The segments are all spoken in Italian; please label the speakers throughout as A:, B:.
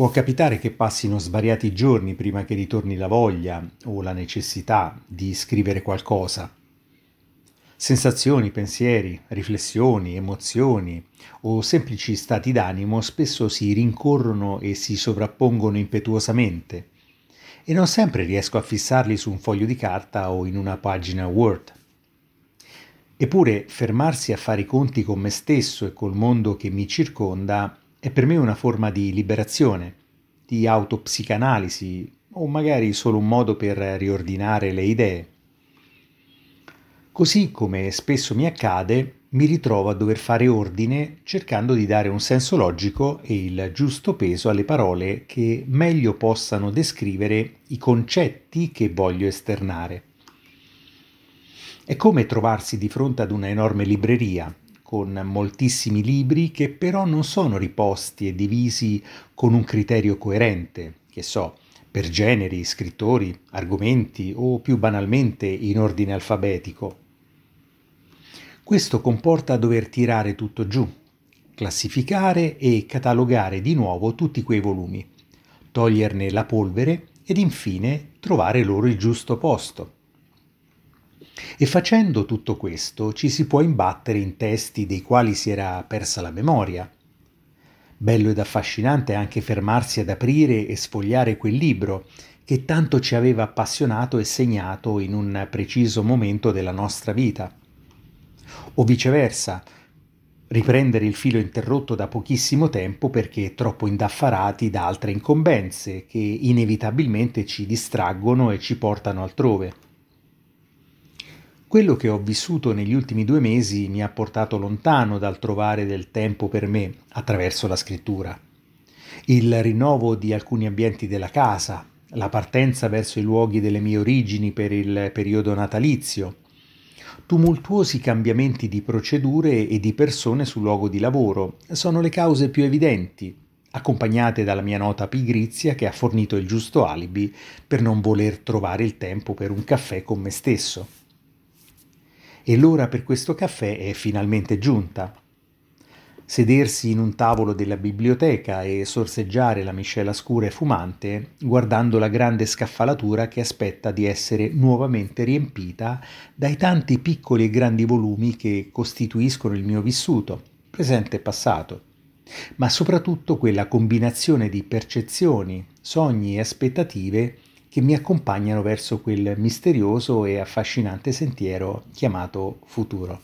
A: Può capitare che passino svariati giorni prima che ritorni la voglia o la necessità di scrivere qualcosa. Sensazioni, pensieri, riflessioni, emozioni o semplici stati d'animo spesso si rincorrono e si sovrappongono impetuosamente e non sempre riesco a fissarli su un foglio di carta o in una pagina Word. Eppure fermarsi a fare i conti con me stesso e col mondo che mi circonda è per me una forma di liberazione, di autopsicanalisi o magari solo un modo per riordinare le idee. Così come spesso mi accade, mi ritrovo a dover fare ordine cercando di dare un senso logico e il giusto peso alle parole che meglio possano descrivere i concetti che voglio esternare. È come trovarsi di fronte ad una enorme libreria con moltissimi libri che però non sono riposti e divisi con un criterio coerente, che so, per generi, scrittori, argomenti o più banalmente in ordine alfabetico. Questo comporta dover tirare tutto giù, classificare e catalogare di nuovo tutti quei volumi, toglierne la polvere ed infine trovare loro il giusto posto. E facendo tutto questo ci si può imbattere in testi dei quali si era persa la memoria. Bello ed affascinante anche fermarsi ad aprire e sfogliare quel libro che tanto ci aveva appassionato e segnato in un preciso momento della nostra vita. O viceversa, riprendere il filo interrotto da pochissimo tempo perché troppo indaffarati da altre incombenze che inevitabilmente ci distraggono e ci portano altrove. Quello che ho vissuto negli ultimi due mesi mi ha portato lontano dal trovare del tempo per me attraverso la scrittura. Il rinnovo di alcuni ambienti della casa, la partenza verso i luoghi delle mie origini per il periodo natalizio, tumultuosi cambiamenti di procedure e di persone sul luogo di lavoro sono le cause più evidenti, accompagnate dalla mia nota pigrizia che ha fornito il giusto alibi per non voler trovare il tempo per un caffè con me stesso e l'ora per questo caffè è finalmente giunta. Sedersi in un tavolo della biblioteca e sorseggiare la miscela scura e fumante, guardando la grande scaffalatura che aspetta di essere nuovamente riempita dai tanti piccoli e grandi volumi che costituiscono il mio vissuto, presente e passato, ma soprattutto quella combinazione di percezioni, sogni e aspettative che mi accompagnano verso quel misterioso e affascinante sentiero chiamato futuro.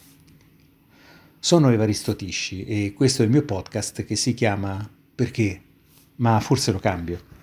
A: Sono Evaristo Tisci e questo è il mio podcast che si chiama Perché? Ma forse lo cambio.